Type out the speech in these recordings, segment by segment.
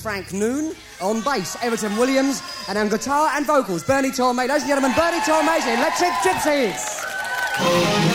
Frank Noon. On bass, Everton Williams. And on guitar and vocals, Bernie Tormé. Ladies and gentlemen, Bernie Tormé's Electric Gypsies.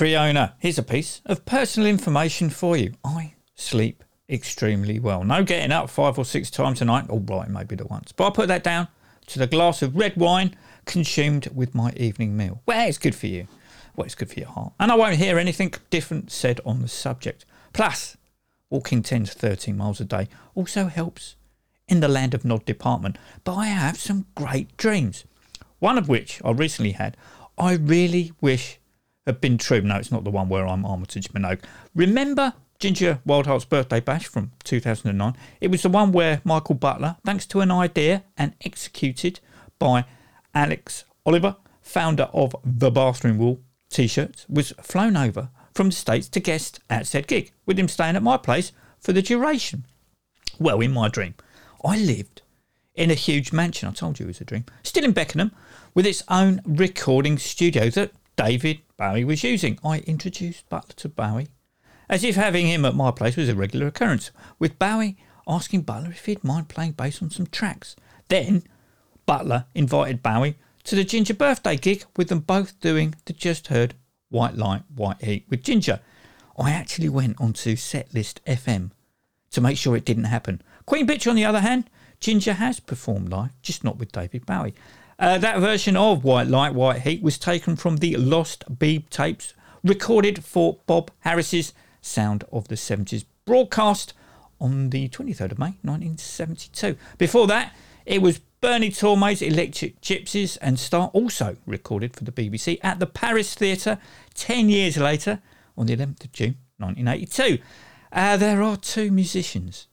Factory owner. Here's a piece of personal information for you. I sleep extremely well. No getting up five or six times a night. All right, maybe the once. But I put that down to the glass of red wine consumed with my evening meal. Well, it's good for you. Well, it's good for your heart. And I won't hear anything different said on the subject. Plus, walking 10 to 13 miles a day also helps in the land of nod department. But I have some great dreams. One of which I recently had, I really wish had been true. No, it's not the one where I'm Armitage Minogue. Remember Ginger Wildheart's birthday bash from 2009? It was the one where Michael Butler, thanks to an idea and executed by Alex Oliver, founder of the Bathroom Wall t shirts, was flown over from the States to guest at said gig, with him staying at my place for the duration. Well, in my dream, I lived in a huge mansion. I told you it was a dream. Still in Beckenham, with its own recording studio that David Bowie was using. I introduced Butler to Bowie as if having him at my place was a regular occurrence, with Bowie asking Butler if he'd mind playing bass on some tracks. Then Butler invited Bowie to the Ginger birthday gig, with them both doing the just heard White Light, White Heat with Ginger. I actually went onto Setlist FM to make sure it didn't happen. Queen Bitch, on the other hand, Ginger has performed live, just not with David Bowie. Uh, that version of White Light, White Heat was taken from the Lost Beeb tapes, recorded for Bob Harris's Sound of the 70s broadcast on the 23rd of May 1972. Before that, it was Bernie Tormé's Electric Gypsies and Star, also recorded for the BBC at the Paris Theatre 10 years later on the 11th of June 1982. Uh, there are two musicians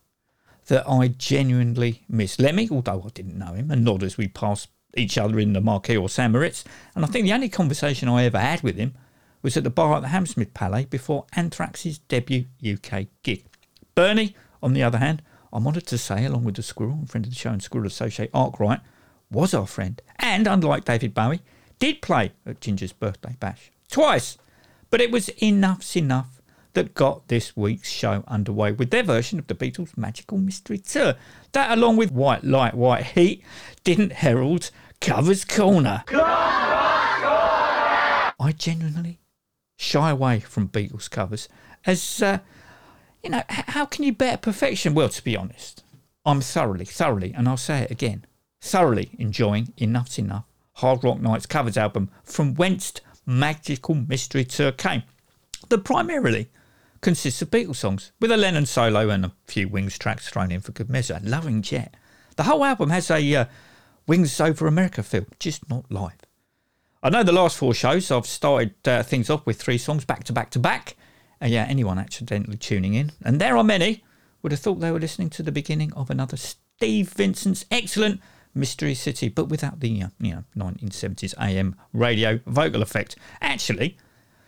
that I genuinely miss. Lemmy, although I didn't know him, and nod as we passed each other in the Marquee or St Moritz. And I think the only conversation I ever had with him was at the bar at the Hammersmith Palais before Anthrax's debut UK gig. Bernie, on the other hand, I'm honoured to say, along with the Squirrel and friend of the show and Squirrel Associate Arkwright, was our friend, and unlike David Bowie, did play at Ginger's birthday bash twice. But it was Enuff Z'Nuff that got this week's show underway with their version of the Beatles' Magical Mystery Tour. That, along with White Light, White Heat, didn't herald Covers Corner. I genuinely shy away from Beatles covers as, uh, you know, how can you better perfection? Well, to be honest, I'm thoroughly, thoroughly, and I'll say it again, thoroughly enjoying Enuff Z'Nuff Hard Rock Nights covers album from whence Magical Mystery Tour came. The primarily consists of Beatles songs with a Lennon solo and a few Wings tracks thrown in for good measure. Loving Jet. The whole album has a uh, Wings Over America feel, just not live. I know the last four shows I've started uh, things off with three songs back to back to back. And yeah, anyone accidentally tuning in, and there are many, would have thought they were listening to the beginning of another Steve Vincent's excellent Mystery City, but without the uh, you know 1970s AM radio vocal effect. Actually,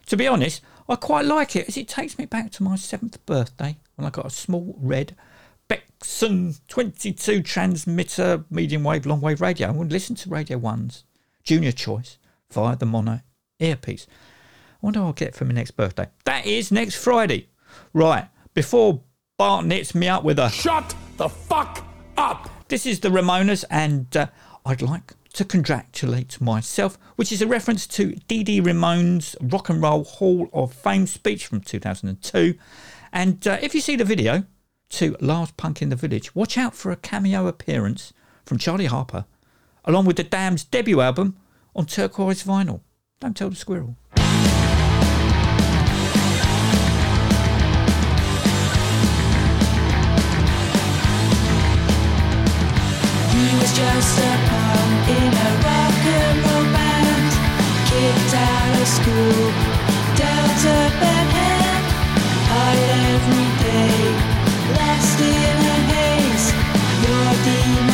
to be honest, I quite like it as it takes me back to my seventh birthday when I got a small red Bexon 22 transmitter medium wave long wave radio and would listen to Radio 1's Junior Choice via the mono earpiece. I wonder what I'll get for my next birthday. That is next Friday. Right, before Bart knits me up with a Shut the fuck up! this is the Ramonas, and uh, I'd like to congratulate myself, which is a reference to Dee Dee Ramone's Rock and Roll Hall of Fame speech from 2002. And uh, if you see the video to Last Punk in the Village, watch out for a cameo appearance from Charlie Harper, along with the Damned's debut album on turquoise vinyl. Don't tell the squirrel. Just a punk in a rock and roll band. Kicked out of school, dealt a bad hand. Every day, lost in a haze. Your demons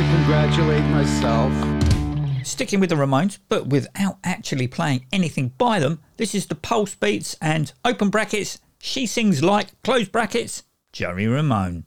to congratulate myself. Sticking with the Ramones, but without actually playing anything by them, this is the Pulsebeats and open brackets, She Sings Like, close brackets, Joey Ramone.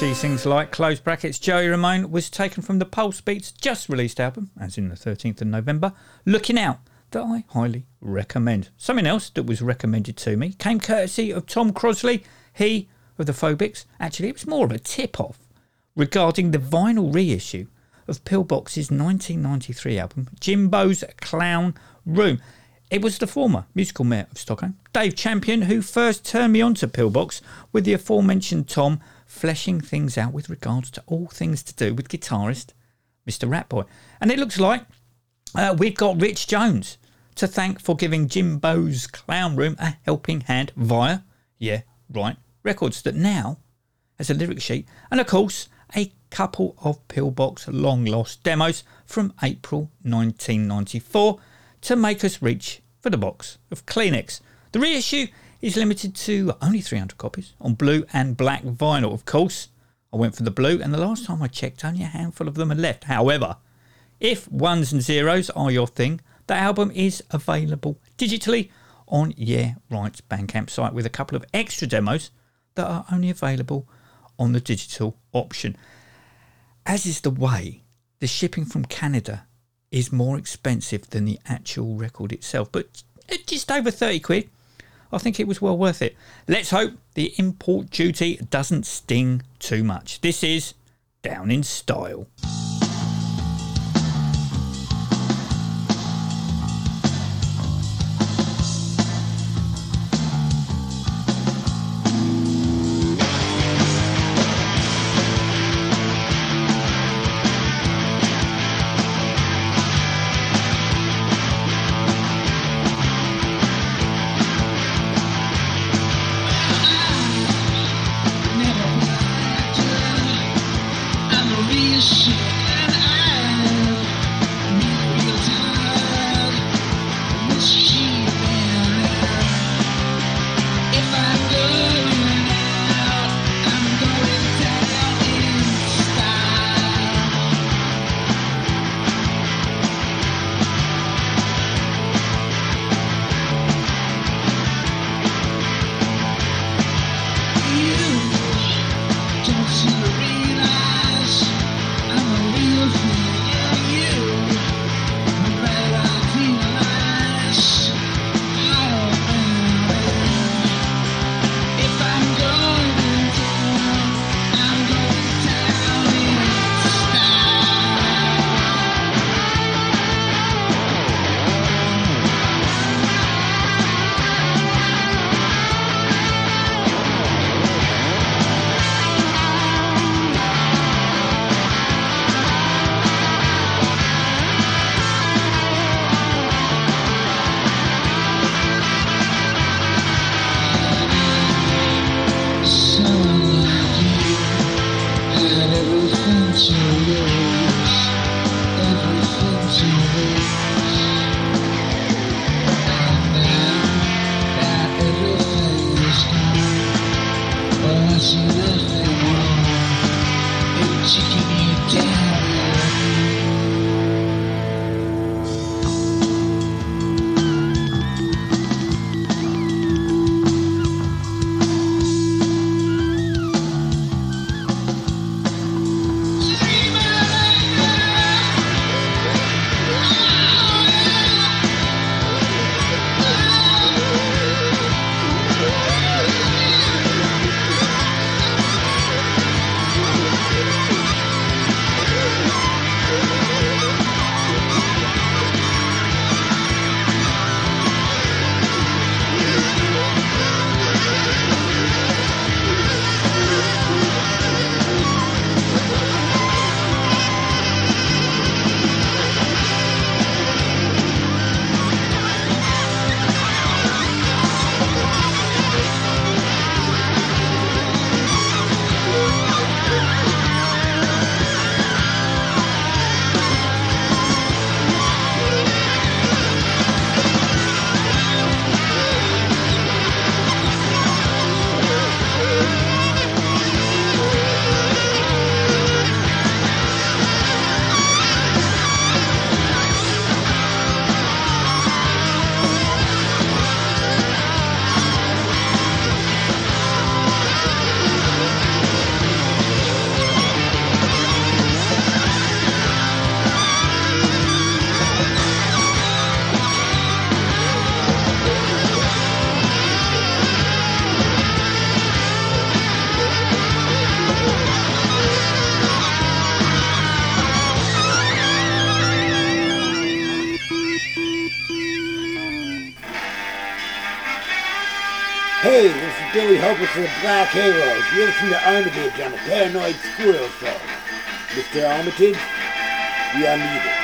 She sings like, close brackets, Joey Ramone was taken from the Pulsebeats just released album, as in the 13th of November, Looking Out, that I highly recommend. Something else that was recommended to me came courtesy of Tom Crosley, he of the Phobics. Actually, it was more of a tip off regarding the vinyl reissue of Pillbox's 1993 album, Jimbo's Clown Room. It was the former musical mayor of Stockholm, Dave Champion, who first turned me on to Pillbox with the aforementioned Tom fleshing things out with regards to all things to do with guitarist Mr. Ratboy. And it looks like uh, we've got Rich Jones to thank for giving Jimbo's Clown Room a helping hand via, yeah, right, records that now has a lyric sheet and, of course, a couple of Pillbox long lost demos from April 1994 to make us reach for the box of Kleenex. The reissue is limited to only 300 copies on blue and black vinyl, of course. I went for the blue, and the last time I checked, only a handful of them are left. However, if ones and zeros are your thing, the album is available digitally on Yeah Right's Bandcamp site with a couple of extra demos that are only available on the digital option. As is the way, the shipping from Canada is more expensive than the actual record itself, but just over 30 quid. I think it was well worth it. Let's hope the import duty doesn't sting too much. This is Down in Style. black heroes, You're from the Armitage on the Paranoid Squirrel Show. Mr. Armitage, we are needed.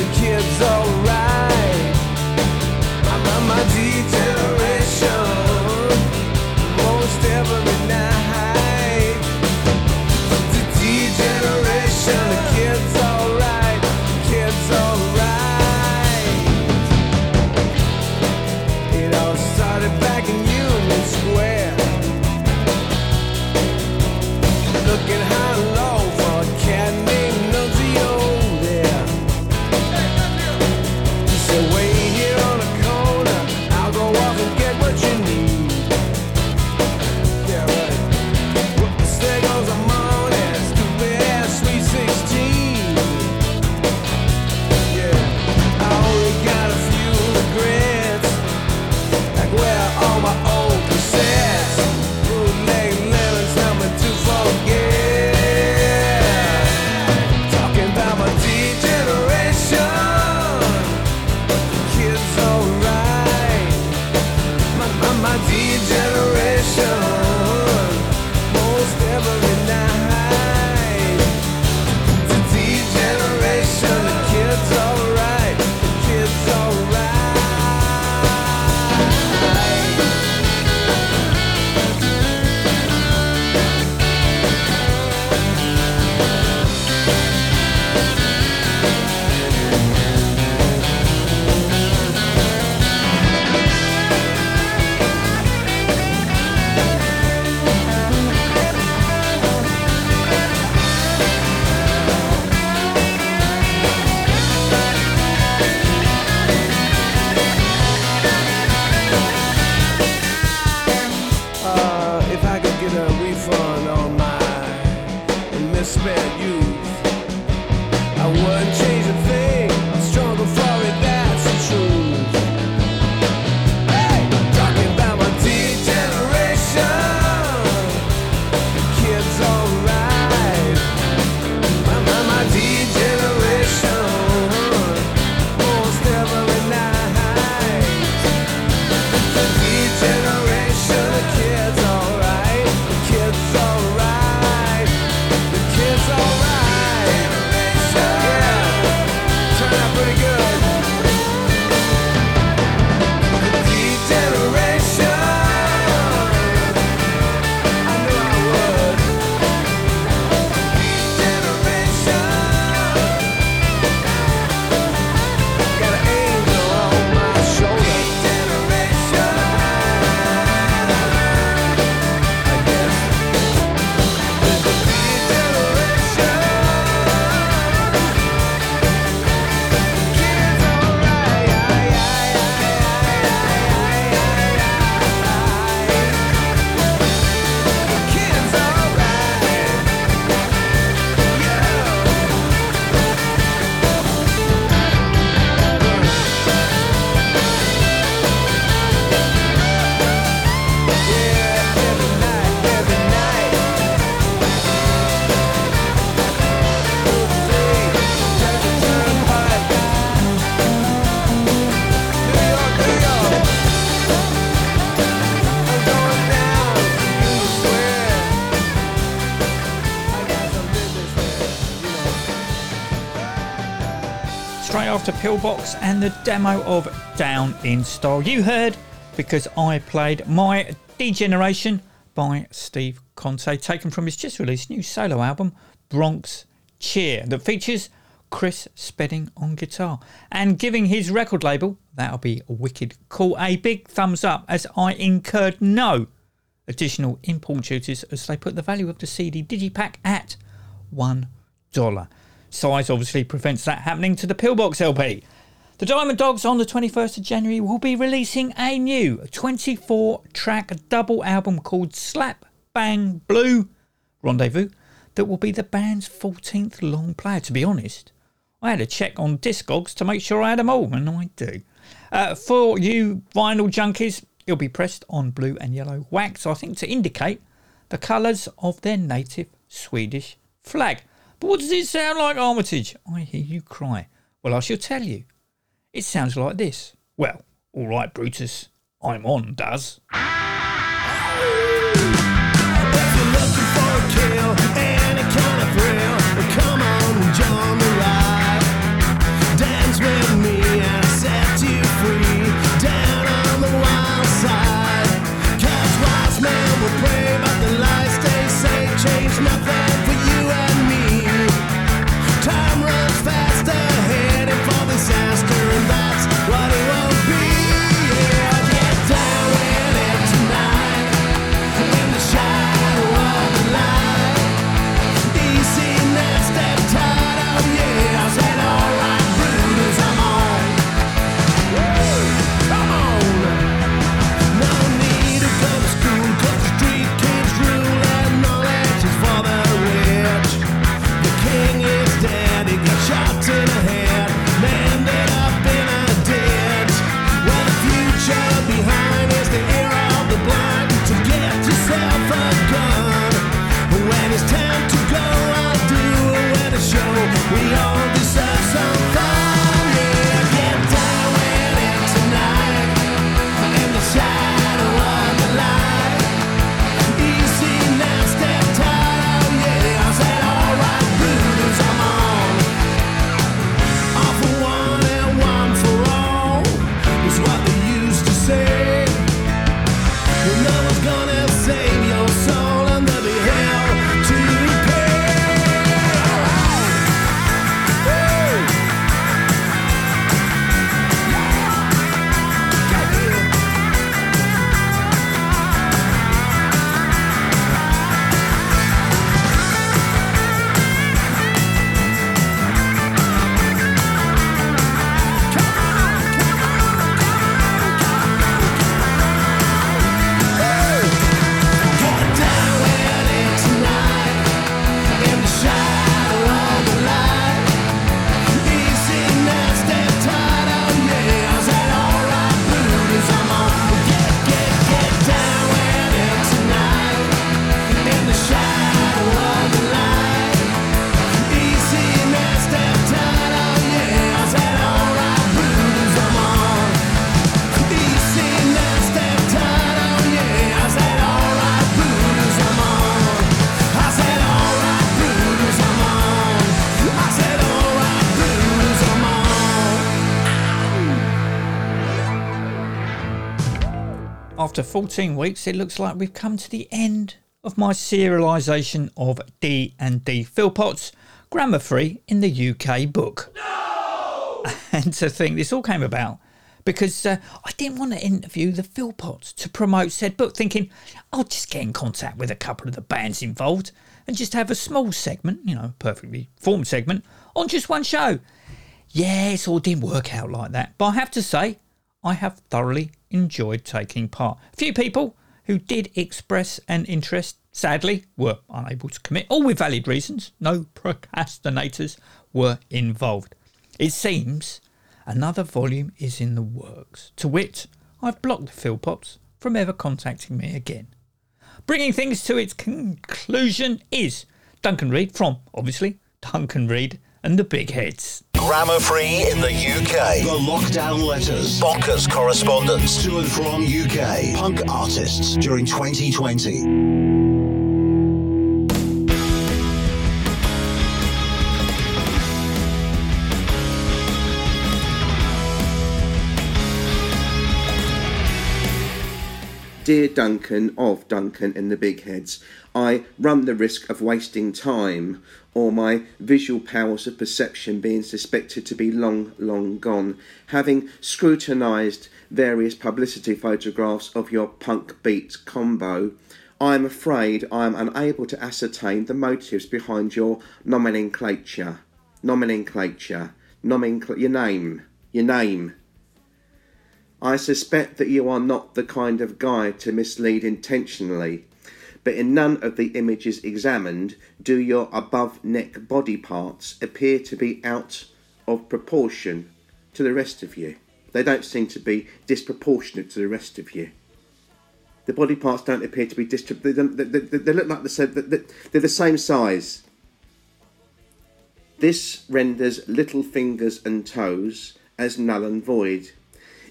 the kid's alright. My, my, my DJ. this man. I wouldn't After Pillbox and the demo of Down in Style. You heard because I played My Degeneration by Steve Conte, taken from his just released new solo album, Bronx Cheer, that features Chris Spedding on guitar. And giving his record label, that'll be wicked cool, a big thumbs up as I incurred no additional import duties as they put the value of the CD Digipack at $1. Size obviously prevents that happening to the Pillbox LP. The Diamond Dogs on the 21st of January will be releasing a new 24 track double album called Slap Bang Blue Rendezvous that will be the band's 14th long player. To be honest, I had to check on Discogs to make sure I had them all, and I do. Uh, for you vinyl junkies, it'll be pressed on blue and yellow wax, I think, to indicate the colours of their native Swedish flag. But what does it sound like, Armitage? I hear you cry. Well, I shall tell you. It sounds like this. Well, all right, Brutus. I'm on, does. Got 14 weeks, it looks like we've come to the end of my serialisation of D and D Philpotts, grammar free in the UK book. No! And to think this all came about because uh, I didn't want to interview the Philpotts to promote said book, thinking I'll just get in contact with a couple of the bands involved and just have a small segment, you know, perfectly formed segment, on just one show. Yes, all didn't work out like that, but I have to say, I have thoroughly enjoyed taking part. A few people who did express an interest, sadly, were unable to commit, all with valid reasons. No procrastinators were involved. It seems another volume is in the works. To wit, I've blocked the Philpotts from ever contacting me again. Bringing things to its conclusion is Duncan Reid from, obviously, Duncan Reid and the Big Heads. Grammar free in the UK. The lockdown letters. Bonkers correspondence. To and from UK. Punk artists during 2020. Dear Duncan of Duncan and the Big Heads, I run the risk of wasting time or my visual powers of perception being suspected to be long, long gone. Having scrutinised various publicity photographs of your punk beat combo, I am afraid I am unable to ascertain the motives behind your nomenclature. Nomenclature. Nomenclature. Your name. Your name. I suspect that you are not the kind of guy to mislead intentionally, but in none of the images examined do your above neck body parts appear to be out of proportion to the rest of you. They don't seem to be disproportionate to the rest of you. The body parts don't appear to be distrib- they, they, they, they look like the same, they- they're the same size. This renders little fingers and toes as null and void.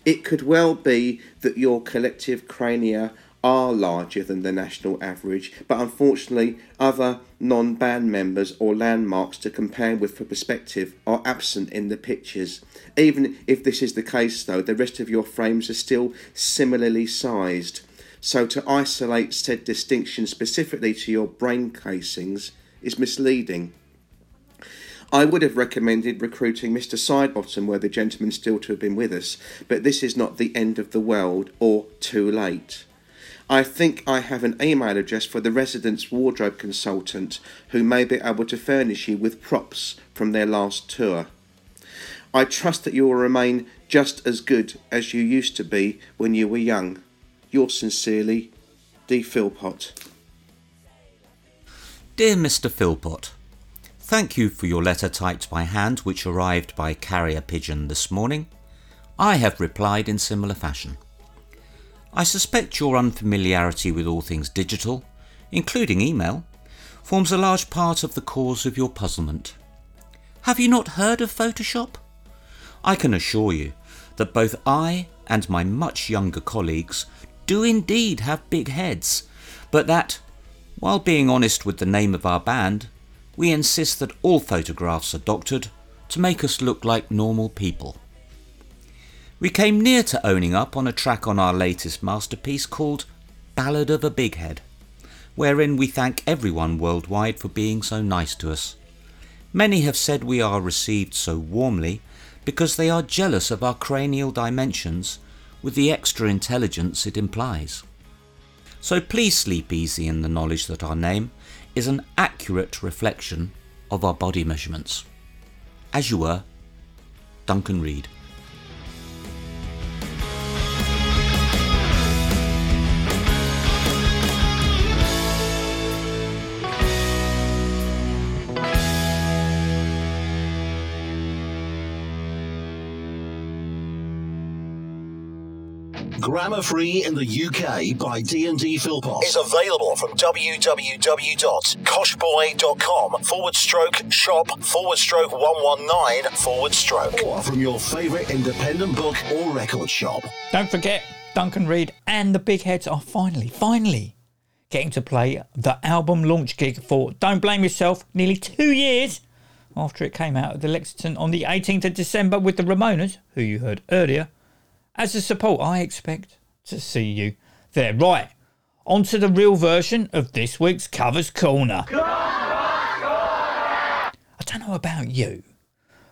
It could well be that your collective crania are larger than the national average, but unfortunately, other non band members or landmarks to compare with for perspective are absent in the pictures. Even if this is the case, though, the rest of your frames are still similarly sized. So to isolate said distinction specifically to your brain casings is misleading. I would have recommended recruiting Mr. Sidebottom were the gentleman still to have been with us, but this is not the end of the world or too late. I think I have an email address for the residence wardrobe consultant who may be able to furnish you with props from their last tour. I trust that you will remain just as good as you used to be when you were young. Yours sincerely, D. Philpott. Dear Mr. Philpott, Thank you for your letter typed by hand which arrived by carrier pigeon this morning. I have replied in similar fashion. I suspect your unfamiliarity with all things digital, including email, forms a large part of the cause of your puzzlement. Have you not heard of Photoshop? I can assure you that both I and my much younger colleagues do indeed have big heads, but that, while being honest with the name of our band, we insist that all photographs are doctored to make us look like normal people. We came near to owning up on a track on our latest masterpiece called Ballad of a Big Head, wherein we thank everyone worldwide for being so nice to us. Many have said we are received so warmly because they are jealous of our cranial dimensions with the extra intelligence it implies. So please sleep easy in the knowledge that our name is an accurate reflection of our body measurements. As you were, Duncan Reid. Grammar free in the UK by D&D Philpott. Is available from www.koshboy.com forward stroke shop forward stroke 119 forward stroke. Or from your favourite independent book or record shop. Don't forget, Duncan Reid and the Big Heads are finally, finally getting to play the album launch gig for Don't Blame Yourself nearly two years after it came out at the Lexington on the 18th of December with the Ramonas, who you heard earlier. As a support, I expect to see you There, right. On to the real version of this week's Covers Corner. I don't know about you,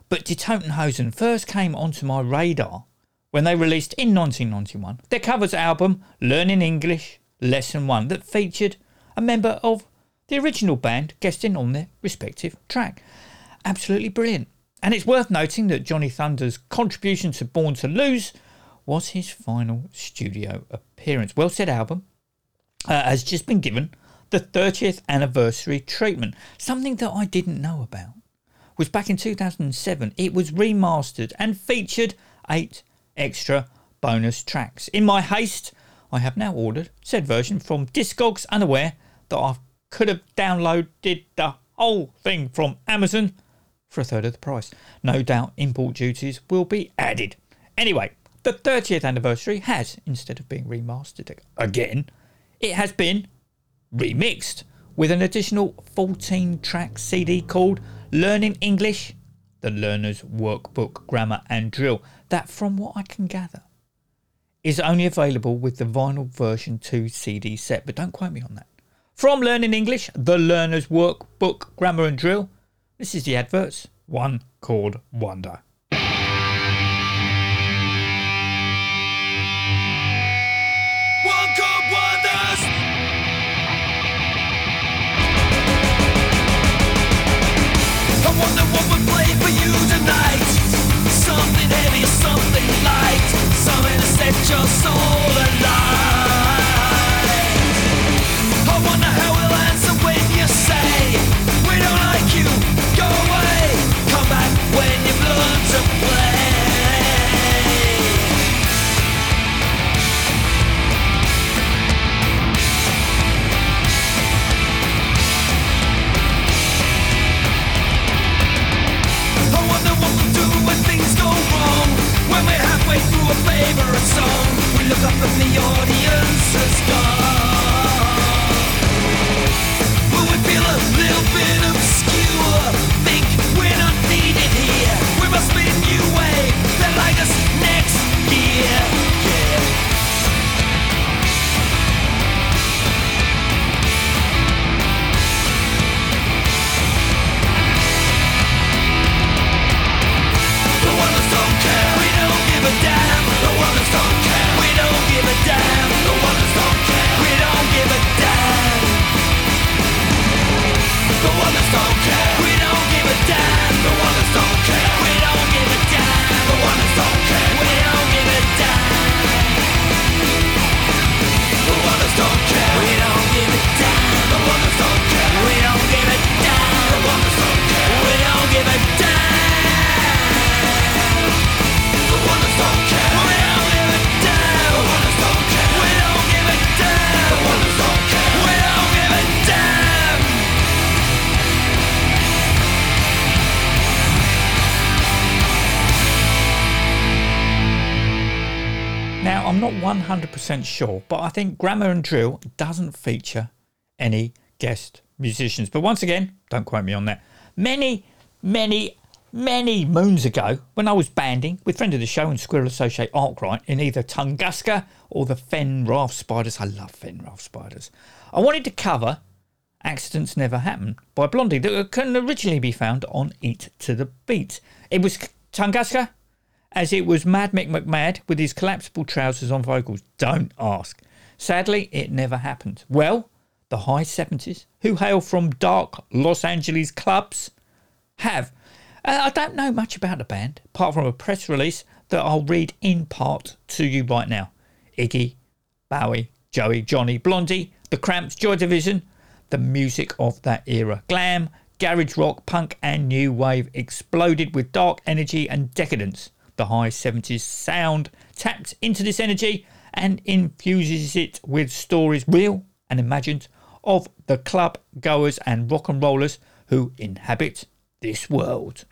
but Die Toten Hosen first came onto my radar when they released in 1991 their covers album Learning English Lesson 1 that featured a member of the original band guesting on their respective track. Absolutely brilliant. And it's worth noting that Johnny Thunders' contribution to Born to Lose was his final studio appearance. Well said album uh, has just been given the 30th anniversary treatment. Something that I didn't know about was back in 2007. It was remastered and featured eight extra bonus tracks. In my haste, I have now ordered said version from Discogs, unaware that I could have downloaded the whole thing from Amazon for a third of the price. No doubt import duties will be added. Anyway, the 30th anniversary has, instead of being remastered again, it has been remixed with an additional 14 track CD called Learning English, the Learner's Workbook, Grammar and Drill, that, from what I can gather, is only available with the vinyl version 2 CD set, but don't quote me on that. From Learning English, the Learner's Workbook, Grammar and Drill, this is the adverts, One Chord Wonders. Your soul alight. I wonder a favorite song, we look up and the audience has gone. The 100% sure, but I think Grammar and Drill doesn't feature any guest musicians. But once again, don't quote me on that. Many, many, many moons ago, when I was banding with friend of the show and Squirrel Associate Arkwright in either Tunguska or the Fen Raft Spiders, I love Fen Raft Spiders, I wanted to cover Accidents Never Happen by Blondie that can originally be found on Eat to the Beat. It was Tunguska, as it was Mad Mick McMad with his collapsible trousers on vocals. Don't ask. Sadly, it never happened. Well, the high 70s, who hail from dark Los Angeles clubs, have. Uh, I don't know much about the band, apart from a press release that I'll read in part to you right now. Iggy, Bowie, Joey, Johnny, Blondie, The Cramps, Joy Division, the music of that era. Glam, garage rock, punk, and new wave exploded with dark energy and decadence. The high 70s sound taps into this energy and infuses it with stories real and imagined of the club goers and rock and rollers who inhabit this world.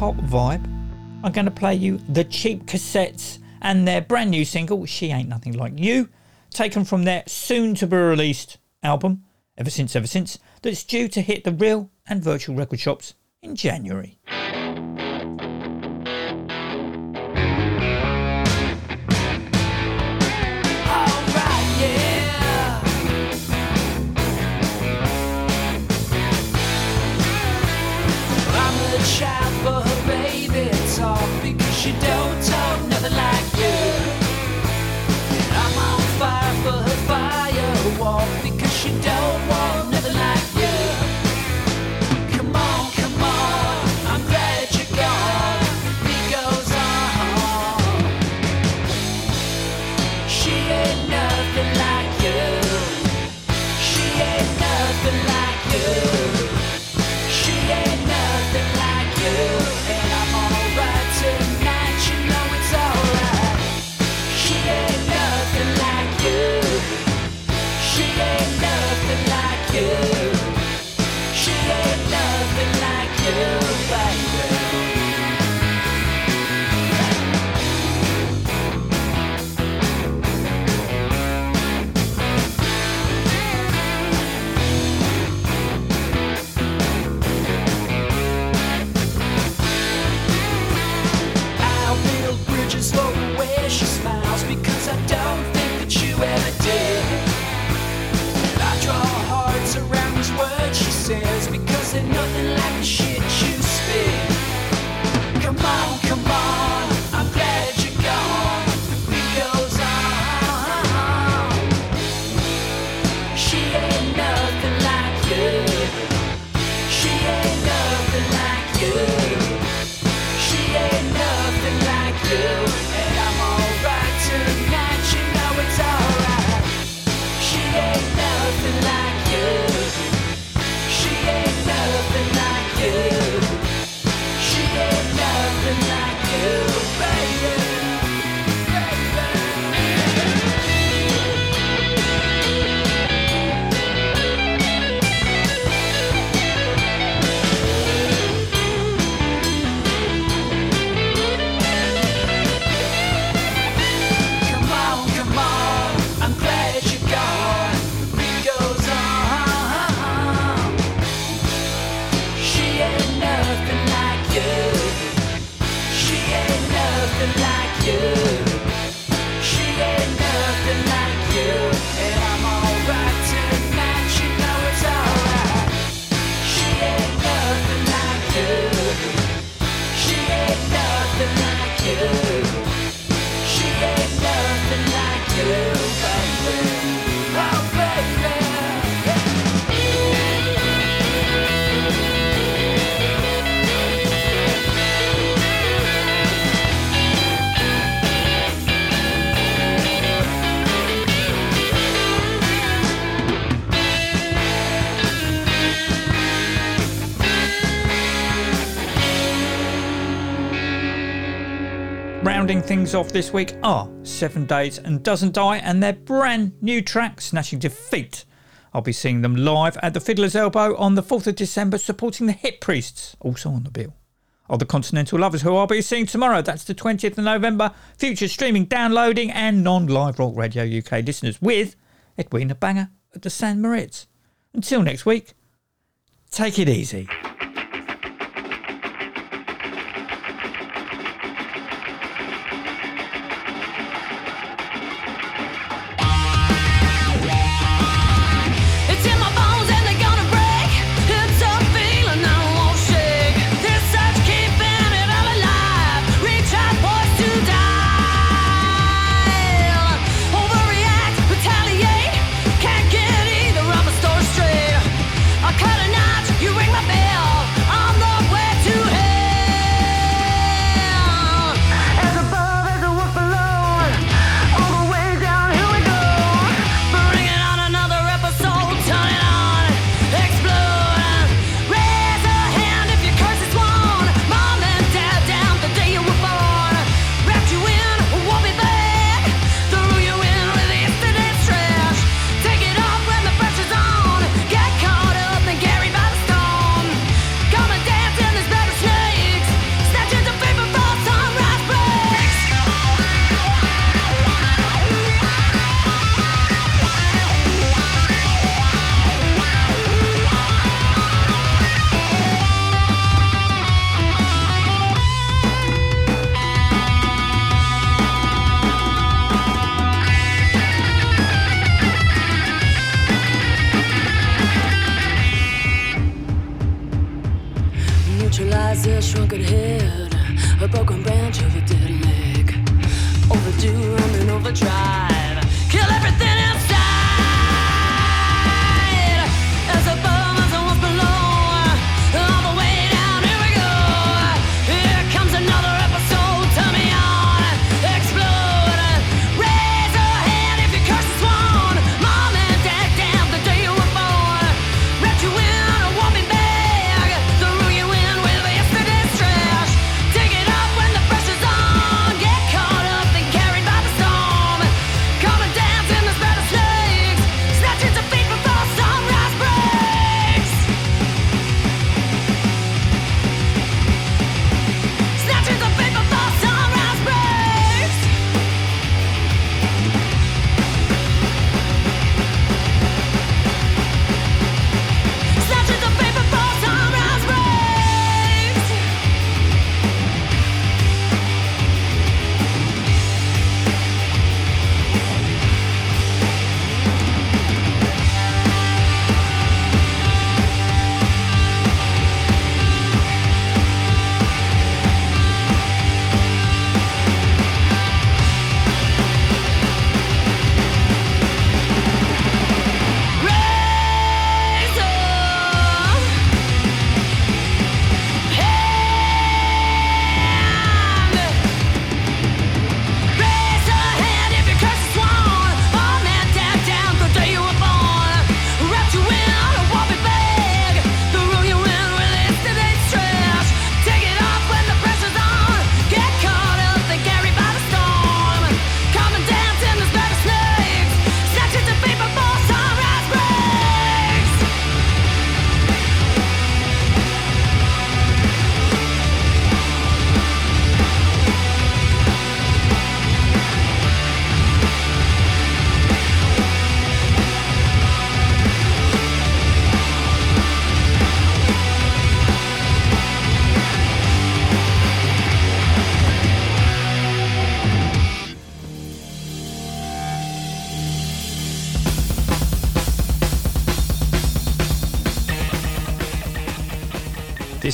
Pop vibe, I'm going to play you the cheap cassettes and their brand new single, She Ain't Nothing Like You, taken from their soon to be released album, Ever Since, Ever Since, that's due to hit the real and virtual record shops in January. off this week are Seven Days and Doesn't Die and their brand new track, Snatching Defeat. I'll be seeing them live at the Fiddler's Elbow on the 4th of December, supporting the Hit Priests, also on the bill. Of the Continental Lovers, who I'll be seeing tomorrow, that's the 20th of November, future streaming, downloading, and non live Rock Radio UK listeners with Edwina Banger at the St Moritz. Until next week, take it easy.